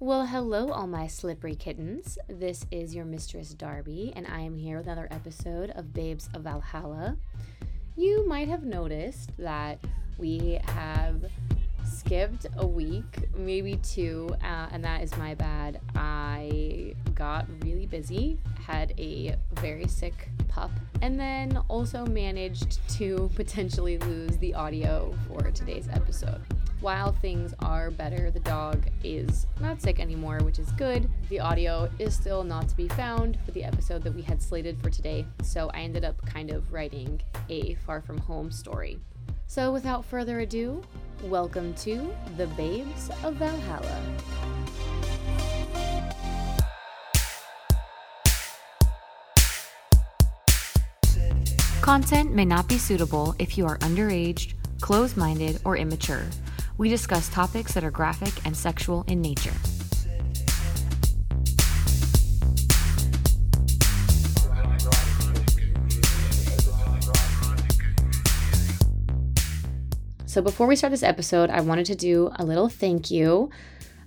Well, hello, all my slippery kittens. This is your mistress Darby, and I am here with another episode of Babes of Valhalla. You might have noticed that we have skipped a week, maybe two, uh, and that is my bad. I got really busy, had a very sick pup, and then also managed to potentially lose the audio for today's episode. While things are better, the dog is not sick anymore, which is good. The audio is still not to be found for the episode that we had slated for today, so I ended up kind of writing a far from home story. So, without further ado, welcome to The Babes of Valhalla. Content may not be suitable if you are underage, closed minded, or immature. We discuss topics that are graphic and sexual in nature. So, before we start this episode, I wanted to do a little thank you.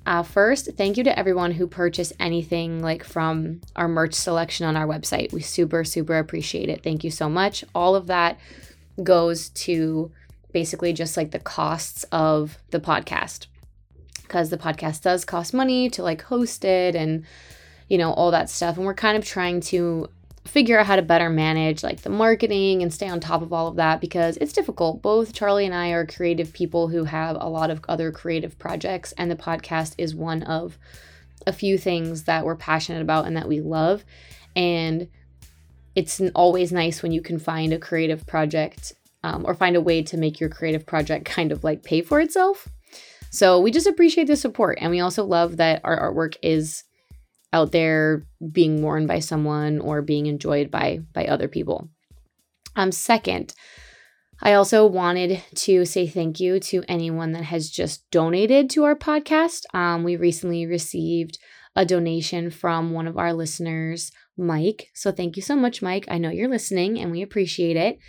Uh, first, thank you to everyone who purchased anything like from our merch selection on our website. We super, super appreciate it. Thank you so much. All of that goes to basically just like the costs of the podcast. Because the podcast does cost money to like host it and you know all that stuff. And we're kind of trying to figure out how to better manage like the marketing and stay on top of all of that because it's difficult. Both charlie and i are creative people who have a lot of other creative projects and the podcast is one of a few things that we're passionate about and that we love. And it's always nice when you can find a creative project um, or find a way to make your creative project kind of like pay for itself. So we just appreciate the support. And we also love that our artwork is out there being worn by someone or being enjoyed by by other people. Um second, I also wanted to say thank you to anyone that has just donated to our podcast. Um, we recently received a donation from one of our listeners, Mike. So thank you so much, Mike. I know you're listening and we appreciate it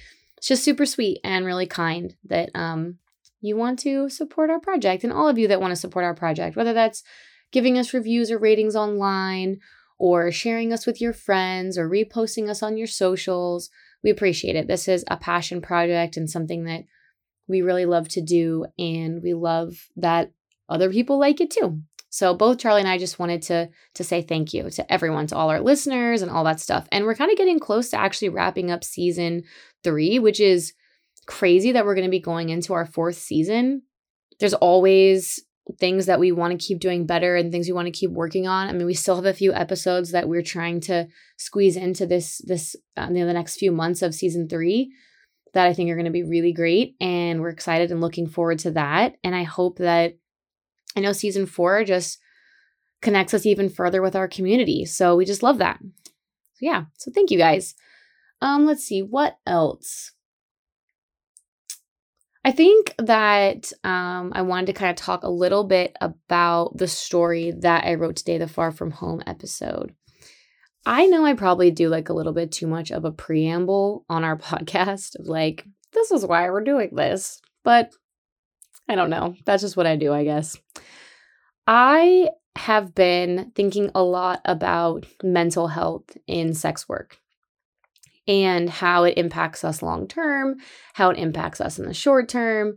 it's just super sweet and really kind that um, you want to support our project and all of you that want to support our project, whether that's giving us reviews or ratings online or sharing us with your friends or reposting us on your socials. We appreciate it. This is a passion project and something that we really love to do, and we love that other people like it too. So both Charlie and I just wanted to to say thank you to everyone, to all our listeners and all that stuff. And we're kind of getting close to actually wrapping up season three, which is crazy that we're going to be going into our fourth season. There's always things that we want to keep doing better and things we want to keep working on. I mean, we still have a few episodes that we're trying to squeeze into this this uh, you know, the next few months of season 3 that I think are going to be really great and we're excited and looking forward to that. And I hope that I know season 4 just connects us even further with our community. So we just love that. So yeah, so thank you guys. Um, let's see, what else? I think that um, I wanted to kind of talk a little bit about the story that I wrote today, the Far From Home episode. I know I probably do like a little bit too much of a preamble on our podcast of like, this is why we're doing this. But I don't know. That's just what I do, I guess. I have been thinking a lot about mental health in sex work and how it impacts us long term, how it impacts us in the short term,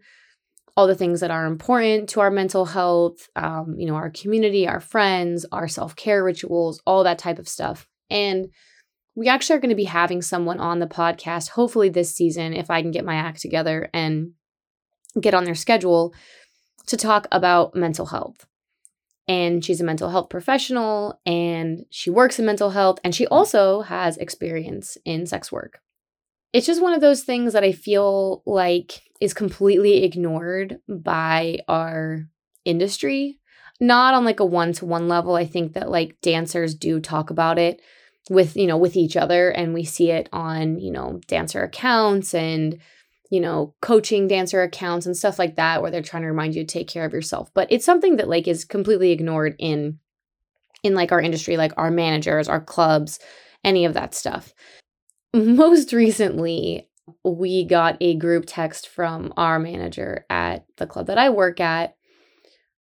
all the things that are important to our mental health, um, you know, our community, our friends, our self care rituals, all that type of stuff. And we actually are going to be having someone on the podcast, hopefully this season, if I can get my act together and get on their schedule to talk about mental health and she's a mental health professional and she works in mental health and she also has experience in sex work. It's just one of those things that I feel like is completely ignored by our industry. Not on like a one to one level. I think that like dancers do talk about it with, you know, with each other and we see it on, you know, dancer accounts and you know, coaching dancer accounts and stuff like that where they're trying to remind you to take care of yourself. But it's something that like is completely ignored in in like our industry, like our managers, our clubs, any of that stuff. Most recently, we got a group text from our manager at the club that I work at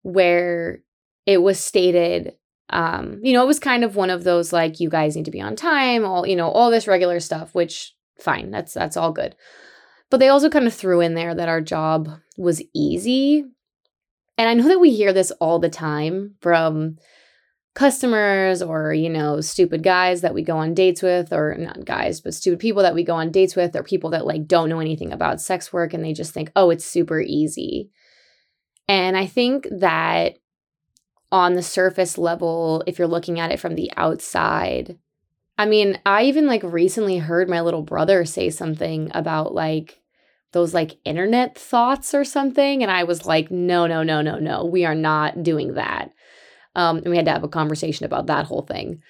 where it was stated um, you know, it was kind of one of those like you guys need to be on time, all you know, all this regular stuff, which fine, that's that's all good. But they also kind of threw in there that our job was easy. And I know that we hear this all the time from customers or, you know, stupid guys that we go on dates with, or not guys, but stupid people that we go on dates with, or people that like don't know anything about sex work and they just think, oh, it's super easy. And I think that on the surface level, if you're looking at it from the outside, I mean, I even like recently heard my little brother say something about like those like internet thoughts or something. And I was like, no, no, no, no, no, we are not doing that. Um, and we had to have a conversation about that whole thing.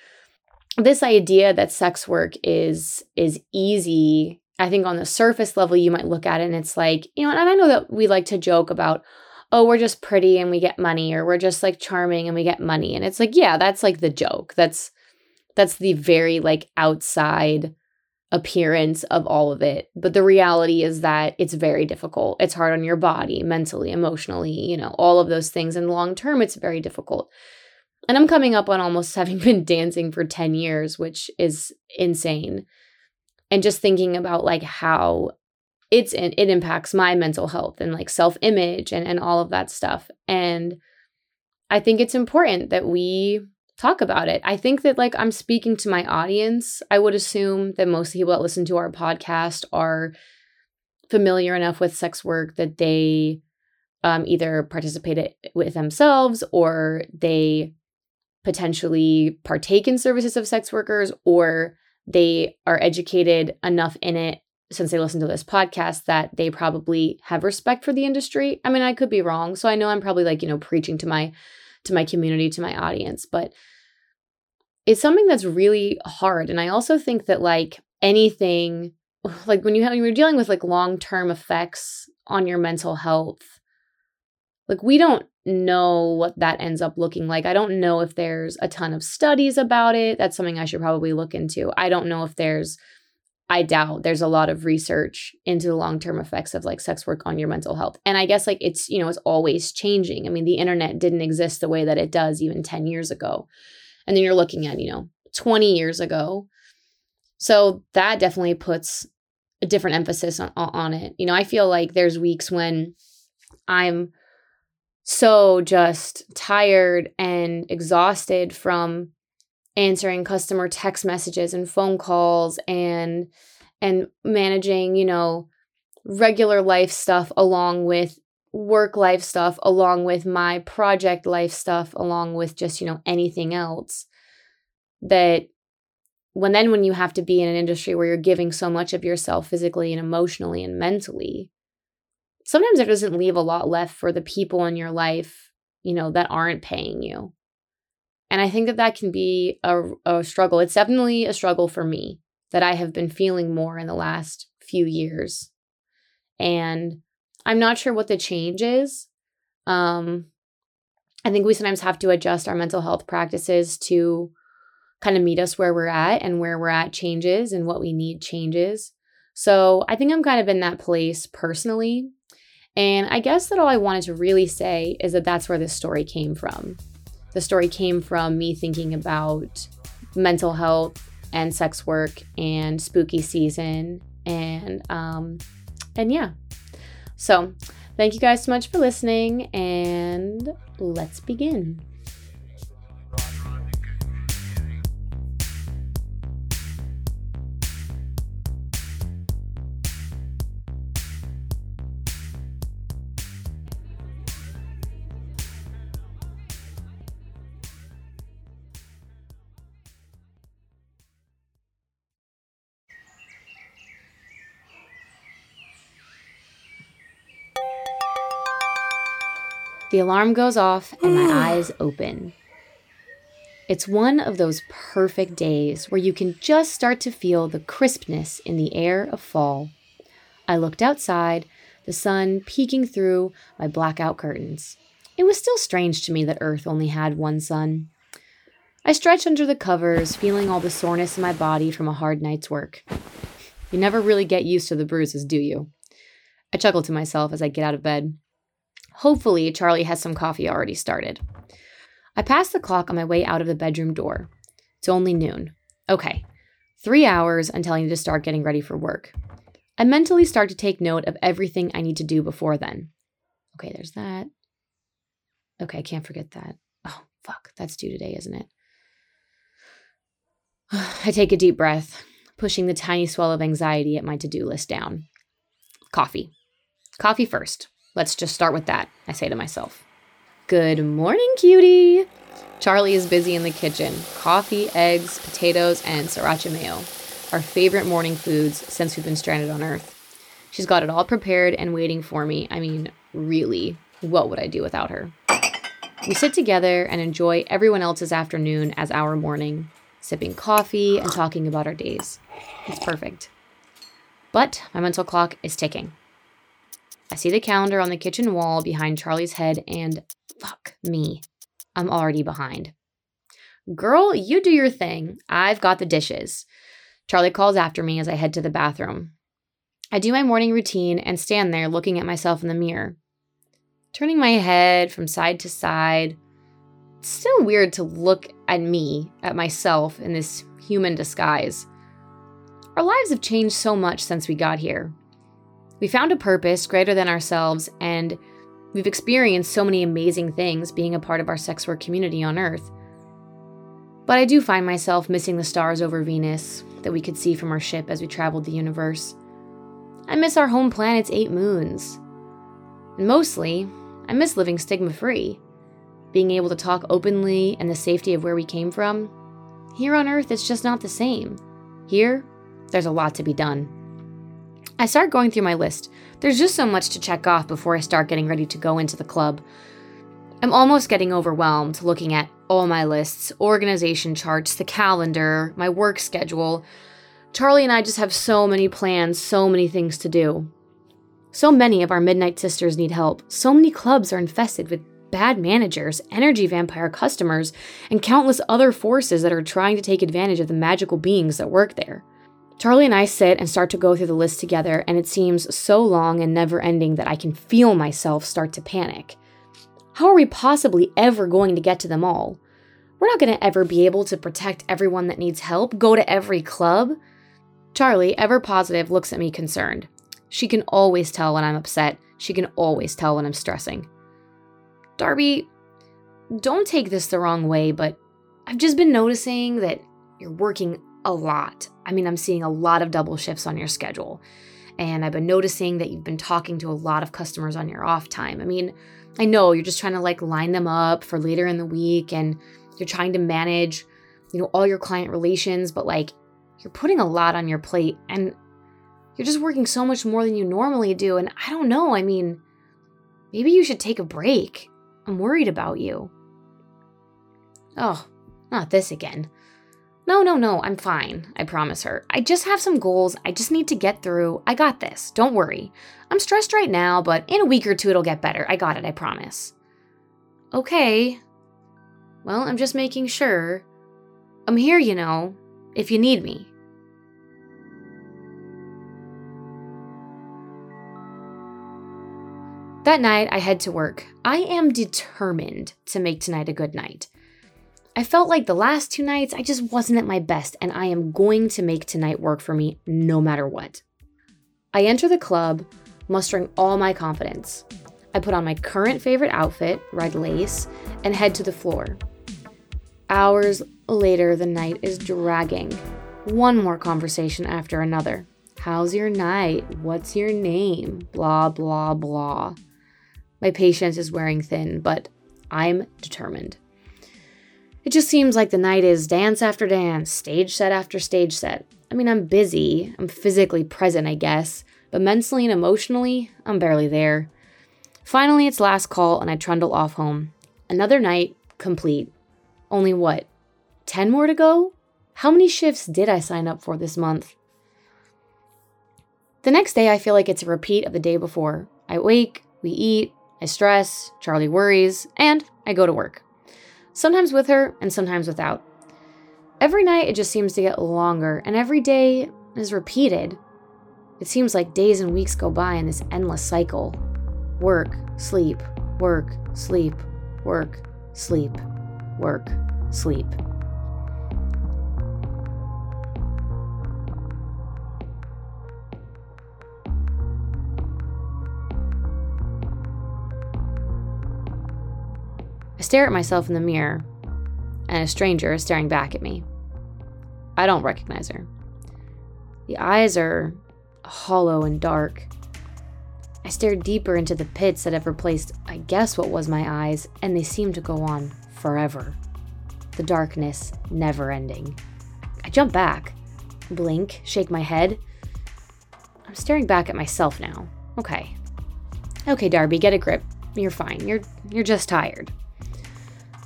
This idea that sex work is is easy, I think on the surface level, you might look at it and it's like, you know, and I know that we like to joke about, oh, we're just pretty and we get money, or we're just like charming and we get money. And it's like, yeah, that's like the joke. That's that's the very like outside appearance of all of it. But the reality is that it's very difficult. It's hard on your body, mentally, emotionally, you know, all of those things. And long term, it's very difficult. And I'm coming up on almost having been dancing for 10 years, which is insane. And just thinking about like how it's it impacts my mental health and like self-image and, and all of that stuff. And I think it's important that we talk about it. I think that like I'm speaking to my audience. I would assume that most people that listen to our podcast are familiar enough with sex work that they um, either participate with themselves or they potentially partake in services of sex workers or they are educated enough in it since they listen to this podcast that they probably have respect for the industry. I mean, I could be wrong. So I know I'm probably like, you know, preaching to my to my community, to my audience, but it's something that's really hard. And I also think that like anything like when you have, when you're dealing with like long-term effects on your mental health, like we don't know what that ends up looking like. I don't know if there's a ton of studies about it. That's something I should probably look into. I don't know if there's I doubt there's a lot of research into the long-term effects of like sex work on your mental health. And I guess like it's, you know, it's always changing. I mean, the internet didn't exist the way that it does even 10 years ago. And then you're looking at, you know, 20 years ago. So that definitely puts a different emphasis on, on it. You know, I feel like there's weeks when I'm so just tired and exhausted from answering customer text messages and phone calls and and managing, you know, regular life stuff along with work life stuff along with my project life stuff along with just, you know, anything else that when then when you have to be in an industry where you're giving so much of yourself physically and emotionally and mentally, sometimes it doesn't leave a lot left for the people in your life, you know, that aren't paying you. And I think that that can be a, a struggle. It's definitely a struggle for me that I have been feeling more in the last few years. And I'm not sure what the change is. Um, I think we sometimes have to adjust our mental health practices to kind of meet us where we're at and where we're at changes and what we need changes. So I think I'm kind of in that place personally. And I guess that all I wanted to really say is that that's where this story came from the story came from me thinking about mental health and sex work and spooky season and um and yeah. So thank you guys so much for listening and let's begin The alarm goes off and my eyes open. It's one of those perfect days where you can just start to feel the crispness in the air of fall. I looked outside, the sun peeking through my blackout curtains. It was still strange to me that Earth only had one sun. I stretched under the covers, feeling all the soreness in my body from a hard night's work. You never really get used to the bruises, do you? I chuckle to myself as I get out of bed. Hopefully, Charlie has some coffee already started. I pass the clock on my way out of the bedroom door. It's only noon. Okay, three hours until I need to start getting ready for work. I mentally start to take note of everything I need to do before then. Okay, there's that. Okay, I can't forget that. Oh, fuck, that's due today, isn't it? I take a deep breath, pushing the tiny swell of anxiety at my to do list down. Coffee. Coffee first. Let's just start with that, I say to myself. Good morning, cutie. Charlie is busy in the kitchen. Coffee, eggs, potatoes, and sriracha mayo our favorite morning foods since we've been stranded on Earth. She's got it all prepared and waiting for me. I mean, really, what would I do without her? We sit together and enjoy everyone else's afternoon as our morning, sipping coffee and talking about our days. It's perfect. But my mental clock is ticking. I see the calendar on the kitchen wall behind Charlie's head, and fuck me, I'm already behind. Girl, you do your thing. I've got the dishes. Charlie calls after me as I head to the bathroom. I do my morning routine and stand there looking at myself in the mirror. Turning my head from side to side, it's still weird to look at me, at myself, in this human disguise. Our lives have changed so much since we got here. We found a purpose greater than ourselves, and we've experienced so many amazing things being a part of our sex work community on Earth. But I do find myself missing the stars over Venus that we could see from our ship as we traveled the universe. I miss our home planet's eight moons. And mostly, I miss living stigma free, being able to talk openly and the safety of where we came from. Here on Earth, it's just not the same. Here, there's a lot to be done. I start going through my list. There's just so much to check off before I start getting ready to go into the club. I'm almost getting overwhelmed looking at all my lists, organization charts, the calendar, my work schedule. Charlie and I just have so many plans, so many things to do. So many of our Midnight Sisters need help. So many clubs are infested with bad managers, energy vampire customers, and countless other forces that are trying to take advantage of the magical beings that work there. Charlie and I sit and start to go through the list together, and it seems so long and never ending that I can feel myself start to panic. How are we possibly ever going to get to them all? We're not going to ever be able to protect everyone that needs help, go to every club. Charlie, ever positive, looks at me concerned. She can always tell when I'm upset. She can always tell when I'm stressing. Darby, don't take this the wrong way, but I've just been noticing that you're working a lot. I mean, I'm seeing a lot of double shifts on your schedule. And I've been noticing that you've been talking to a lot of customers on your off time. I mean, I know you're just trying to like line them up for later in the week and you're trying to manage, you know, all your client relations, but like you're putting a lot on your plate and you're just working so much more than you normally do. And I don't know, I mean, maybe you should take a break. I'm worried about you. Oh, not this again. No, no, no, I'm fine, I promise her. I just have some goals I just need to get through. I got this, don't worry. I'm stressed right now, but in a week or two it'll get better. I got it, I promise. Okay. Well, I'm just making sure. I'm here, you know, if you need me. That night, I head to work. I am determined to make tonight a good night. I felt like the last two nights I just wasn't at my best, and I am going to make tonight work for me no matter what. I enter the club, mustering all my confidence. I put on my current favorite outfit, red lace, and head to the floor. Hours later, the night is dragging. One more conversation after another. How's your night? What's your name? Blah, blah, blah. My patience is wearing thin, but I'm determined. It just seems like the night is dance after dance, stage set after stage set. I mean, I'm busy, I'm physically present, I guess, but mentally and emotionally, I'm barely there. Finally, it's last call, and I trundle off home. Another night, complete. Only what? 10 more to go? How many shifts did I sign up for this month? The next day, I feel like it's a repeat of the day before. I wake, we eat, I stress, Charlie worries, and I go to work sometimes with her and sometimes without. Every night it just seems to get longer, and every day is repeated. It seems like days and weeks go by in this endless cycle work, sleep, work, sleep, work, sleep. work, sleep. Stare at myself in the mirror, and a stranger is staring back at me. I don't recognize her. The eyes are hollow and dark. I stare deeper into the pits that have replaced, I guess, what was my eyes, and they seem to go on forever. The darkness never ending. I jump back, blink, shake my head. I'm staring back at myself now. Okay. Okay, Darby, get a grip. You're fine. You're you're just tired.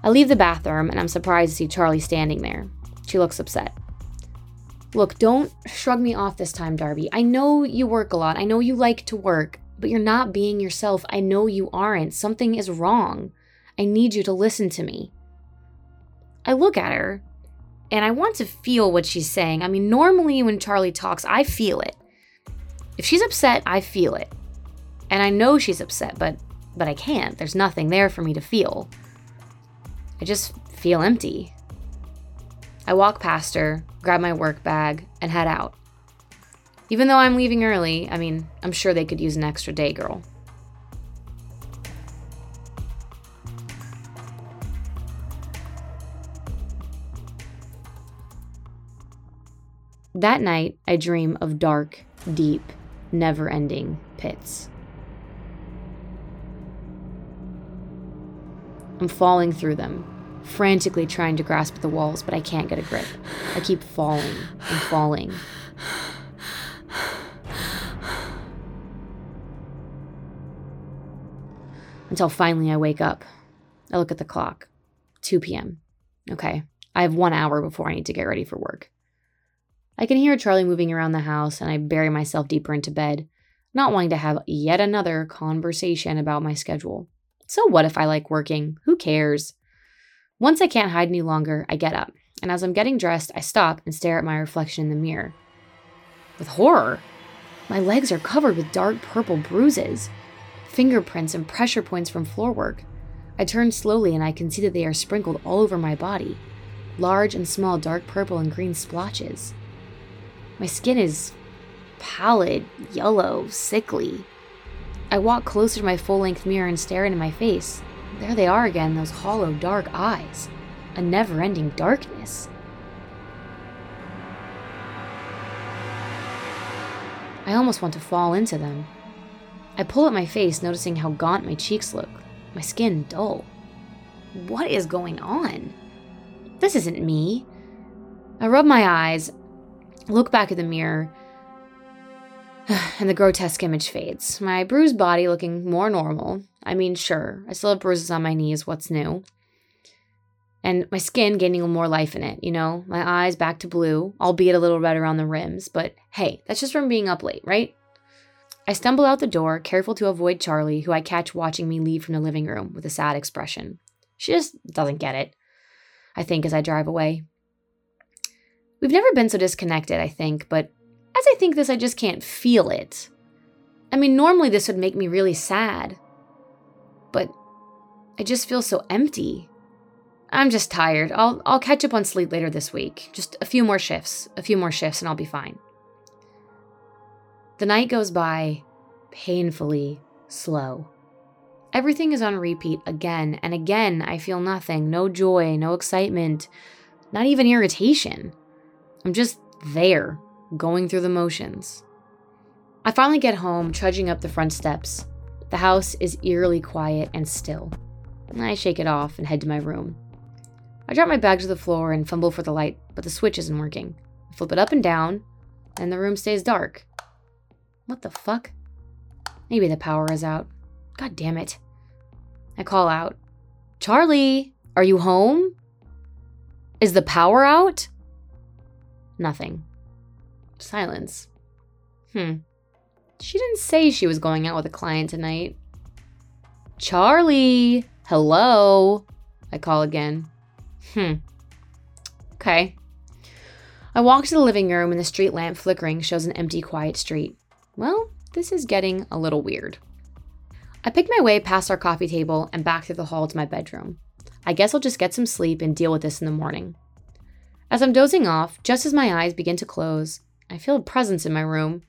I leave the bathroom and I'm surprised to see Charlie standing there. She looks upset. Look, don't shrug me off this time, Darby. I know you work a lot. I know you like to work, but you're not being yourself. I know you aren't. Something is wrong. I need you to listen to me. I look at her and I want to feel what she's saying. I mean, normally when Charlie talks, I feel it. If she's upset, I feel it. And I know she's upset, but but I can't. There's nothing there for me to feel. I just feel empty. I walk past her, grab my work bag, and head out. Even though I'm leaving early, I mean, I'm sure they could use an extra day girl. That night, I dream of dark, deep, never ending pits. I'm falling through them, frantically trying to grasp the walls, but I can't get a grip. I keep falling and falling. Until finally I wake up. I look at the clock 2 p.m. Okay, I have one hour before I need to get ready for work. I can hear Charlie moving around the house, and I bury myself deeper into bed, not wanting to have yet another conversation about my schedule. So what if I like working? Who cares? Once I can't hide any longer, I get up, and as I'm getting dressed, I stop and stare at my reflection in the mirror. With horror, my legs are covered with dark purple bruises, fingerprints, and pressure points from floor work. I turn slowly and I can see that they are sprinkled all over my body large and small dark purple and green splotches. My skin is pallid, yellow, sickly. I walk closer to my full length mirror and stare into my face. There they are again, those hollow, dark eyes. A never ending darkness. I almost want to fall into them. I pull at my face, noticing how gaunt my cheeks look, my skin dull. What is going on? This isn't me. I rub my eyes, look back at the mirror, and the grotesque image fades. My bruised body looking more normal. I mean, sure, I still have bruises on my knees, what's new? And my skin gaining more life in it, you know? My eyes back to blue, albeit a little red around the rims, but hey, that's just from being up late, right? I stumble out the door, careful to avoid Charlie, who I catch watching me leave from the living room with a sad expression. She just doesn't get it, I think, as I drive away. We've never been so disconnected, I think, but as I think this, I just can't feel it. I mean, normally this would make me really sad, but I just feel so empty. I'm just tired. I'll, I'll catch up on sleep later this week. Just a few more shifts, a few more shifts, and I'll be fine. The night goes by painfully slow. Everything is on repeat again and again. I feel nothing no joy, no excitement, not even irritation. I'm just there, going through the motions. I finally get home, trudging up the front steps. The house is eerily quiet and still. I shake it off and head to my room. I drop my bag to the floor and fumble for the light, but the switch isn't working. I flip it up and down, and the room stays dark. What the fuck? Maybe the power is out. God damn it. I call out, Charlie, are you home? Is the power out? Nothing. Silence. Hmm. She didn't say she was going out with a client tonight. Charlie! Hello! I call again. Hmm. Okay. I walk to the living room and the street lamp flickering shows an empty, quiet street. Well, this is getting a little weird. I pick my way past our coffee table and back through the hall to my bedroom. I guess I'll just get some sleep and deal with this in the morning. As I'm dozing off, just as my eyes begin to close, I feel a presence in my room.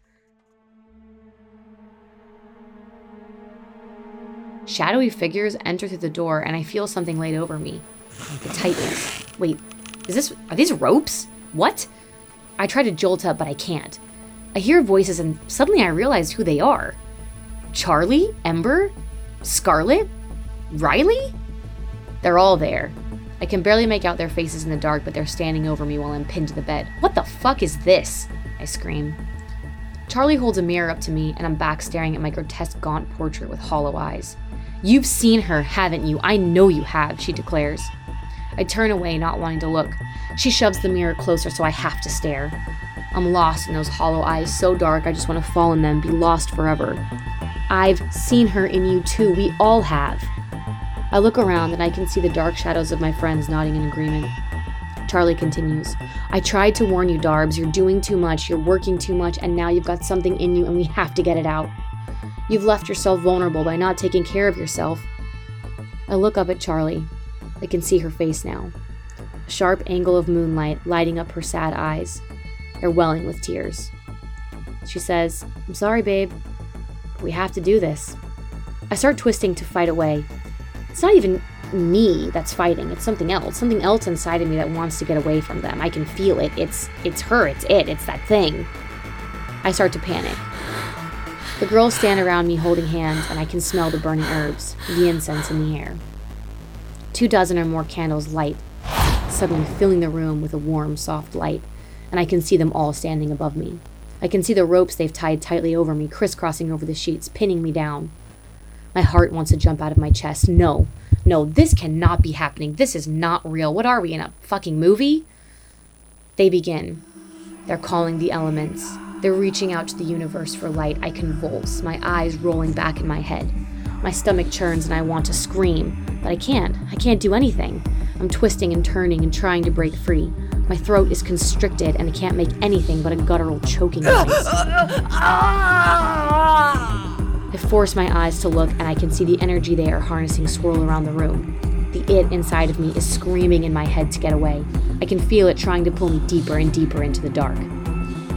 Shadowy figures enter through the door, and I feel something laid over me. The tightness. Wait, is this. Are these ropes? What? I try to jolt up, but I can't. I hear voices, and suddenly I realize who they are Charlie? Ember? Scarlet? Riley? They're all there. I can barely make out their faces in the dark, but they're standing over me while I'm pinned to the bed. What the fuck is this? I scream. Charlie holds a mirror up to me, and I'm back staring at my grotesque gaunt portrait with hollow eyes. You've seen her, haven't you? I know you have, she declares. I turn away, not wanting to look. She shoves the mirror closer, so I have to stare. I'm lost in those hollow eyes, so dark I just want to fall in them, be lost forever. I've seen her in you too, we all have. I look around and I can see the dark shadows of my friends nodding in agreement. Charlie continues, I tried to warn you, Darbs, you're doing too much, you're working too much, and now you've got something in you and we have to get it out. You've left yourself vulnerable by not taking care of yourself. I look up at Charlie. I can see her face now. A sharp angle of moonlight lighting up her sad eyes. They're welling with tears. She says, I'm sorry, babe. But we have to do this. I start twisting to fight away, it's not even me that's fighting. It's something else something else inside of me that wants to get away from them. I can feel it. It's it's her. It's it. It's that thing. I start to panic. The girls stand around me holding hands and i can smell the burning herbs the incense in the air. Two dozen or more candles light suddenly filling the room with a warm soft light and i can see them all standing above me. I can see the ropes they've tied tightly over me crisscrossing over the sheets pinning me down. My heart wants to jump out of my chest. No, no, this cannot be happening. This is not real. What are we in a fucking movie? They begin. They're calling the elements. They're reaching out to the universe for light. I convulse, my eyes rolling back in my head. My stomach churns and I want to scream, but I can't. I can't do anything. I'm twisting and turning and trying to break free. My throat is constricted and I can't make anything but a guttural choking noise. Ah! I force my eyes to look and I can see the energy they are harnessing swirl around the room. The it inside of me is screaming in my head to get away. I can feel it trying to pull me deeper and deeper into the dark.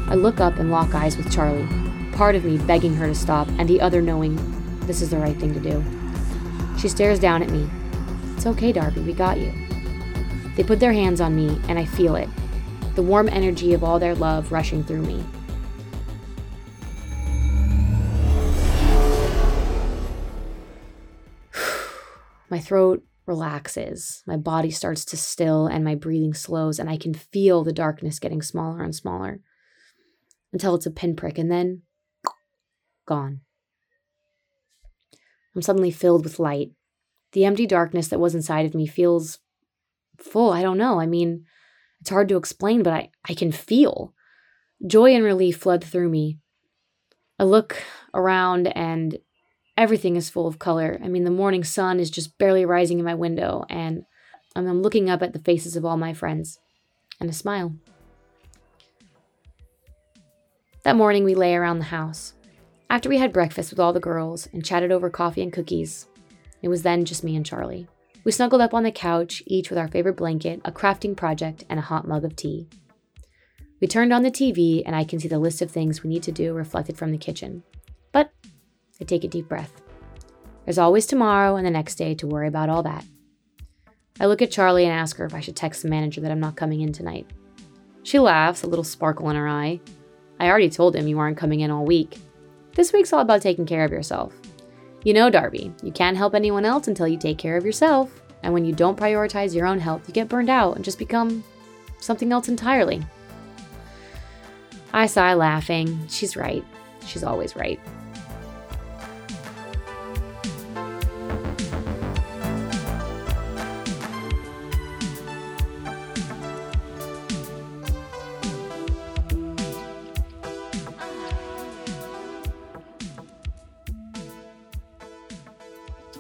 I look up and lock eyes with Charlie, part of me begging her to stop, and the other knowing this is the right thing to do. She stares down at me. It's okay, Darby, we got you. They put their hands on me, and I feel it the warm energy of all their love rushing through me. My throat relaxes, my body starts to still, and my breathing slows, and I can feel the darkness getting smaller and smaller until it's a pinprick, and then gone. I'm suddenly filled with light. The empty darkness that was inside of me feels full. I don't know. I mean, it's hard to explain, but I, I can feel. Joy and relief flood through me. I look around and everything is full of color. I mean, the morning sun is just barely rising in my window, and I'm looking up at the faces of all my friends and a smile. That morning, we lay around the house. After we had breakfast with all the girls and chatted over coffee and cookies, it was then just me and Charlie. We snuggled up on the couch, each with our favorite blanket, a crafting project, and a hot mug of tea. We turned on the TV, and I can see the list of things we need to do reflected from the kitchen. I take a deep breath. There's always tomorrow and the next day to worry about all that. I look at Charlie and ask her if I should text the manager that I'm not coming in tonight. She laughs, a little sparkle in her eye. I already told him you aren't coming in all week. This week's all about taking care of yourself. You know, Darby, you can't help anyone else until you take care of yourself. And when you don't prioritize your own health, you get burned out and just become something else entirely. I sigh, laughing. She's right. She's always right.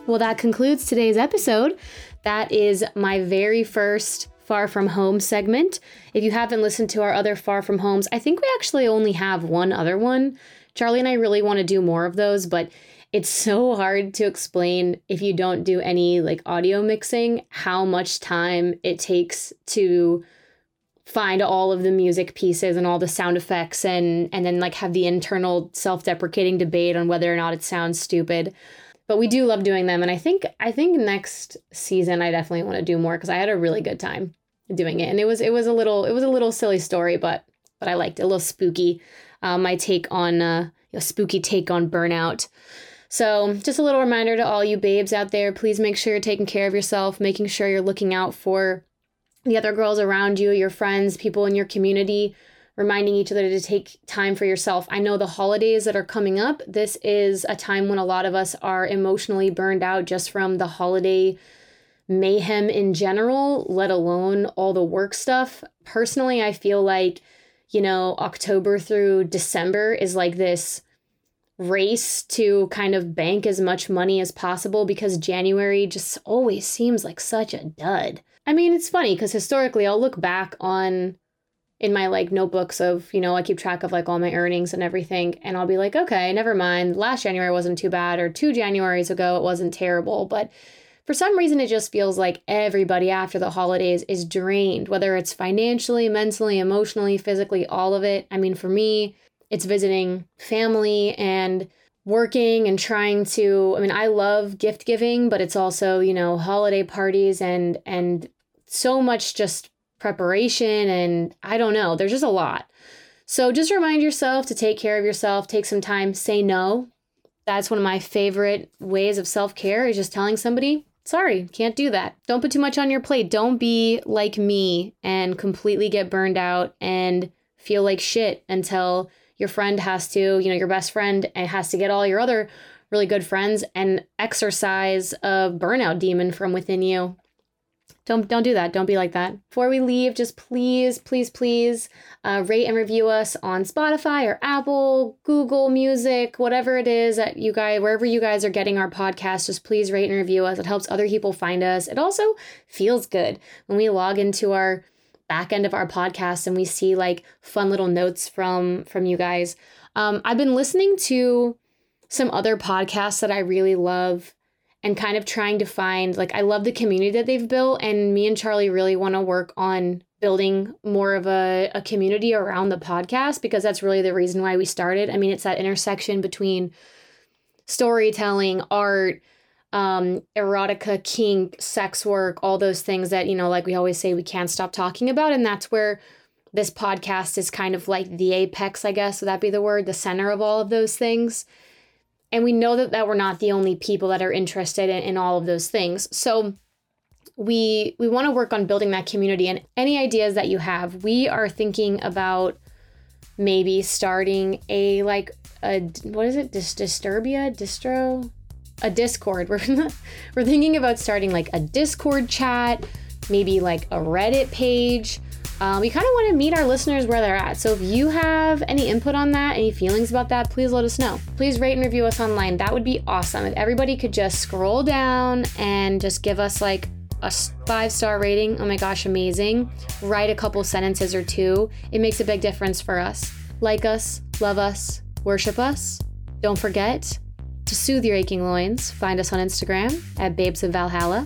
Well, that concludes today's episode. That is my very first Far From Home segment. If you haven't listened to our other Far From Homes, I think we actually only have one other one. Charlie and I really want to do more of those, but it's so hard to explain if you don't do any like audio mixing how much time it takes to find all of the music pieces and all the sound effects and and then like have the internal self-deprecating debate on whether or not it sounds stupid but we do love doing them. And i think i think next season i definitely want to do more because i had a really good time doing it. And it was it was a little it was a little silly story but but i liked it a little spooky uh, my take on uh, a spooky take on burnout. So, just a little reminder to all you babes out there please make sure you're taking care of yourself, making sure you're looking out for the other girls around you, your friends, people in your community, reminding each other to take time for yourself. I know the holidays that are coming up, this is a time when a lot of us are emotionally burned out just from the holiday mayhem in general, let alone all the work stuff. Personally, I feel like, you know, October through December is like this race to kind of bank as much money as possible because January just always seems like such a dud. I mean, it's funny because historically I'll look back on in my like notebooks of, you know, I keep track of like all my earnings and everything and I'll be like, okay, never mind. Last January wasn't too bad or two Januaries ago it wasn't terrible, but for some reason it just feels like everybody after the holidays is drained, whether it's financially, mentally, emotionally, physically, all of it. I mean, for me, it's visiting family and working and trying to I mean I love gift giving but it's also you know holiday parties and and so much just preparation and I don't know there's just a lot. So just remind yourself to take care of yourself take some time say no. That's one of my favorite ways of self-care is just telling somebody sorry can't do that. Don't put too much on your plate. Don't be like me and completely get burned out and feel like shit until your friend has to, you know, your best friend eh, has to get all your other really good friends and exercise a burnout demon from within you. Don't don't do that. Don't be like that. Before we leave, just please, please, please uh, rate and review us on Spotify or Apple, Google Music, whatever it is that you guys, wherever you guys are getting our podcast. Just please rate and review us. It helps other people find us. It also feels good when we log into our back end of our podcast and we see like fun little notes from from you guys. Um, I've been listening to some other podcasts that I really love and kind of trying to find like I love the community that they've built and me and Charlie really want to work on building more of a, a community around the podcast because that's really the reason why we started. I mean, it's that intersection between storytelling, art, um, erotica, kink, sex work, all those things that, you know, like we always say, we can't stop talking about. And that's where this podcast is kind of like the apex, I guess. Would that be the word? The center of all of those things. And we know that, that we're not the only people that are interested in, in all of those things. So we we want to work on building that community and any ideas that you have. We are thinking about maybe starting a like a what is it? Dis- Disturbia? Distro? a Discord. We're we're thinking about starting like a Discord chat, maybe like a Reddit page. Um, we kind of want to meet our listeners where they're at. So if you have any input on that, any feelings about that, please let us know. Please rate and review us online. That would be awesome. If everybody could just scroll down and just give us like a five star rating, oh my gosh, amazing. Write a couple sentences or two. It makes a big difference for us. Like us, love us, worship us. Don't forget, to soothe your aching loins, find us on Instagram at Babes of Valhalla.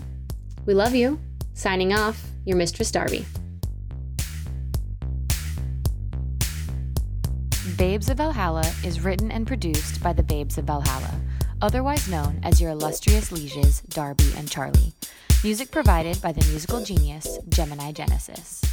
We love you. Signing off, your Mistress Darby. Babes of Valhalla is written and produced by the Babes of Valhalla, otherwise known as your illustrious lieges Darby and Charlie. Music provided by the musical genius Gemini Genesis.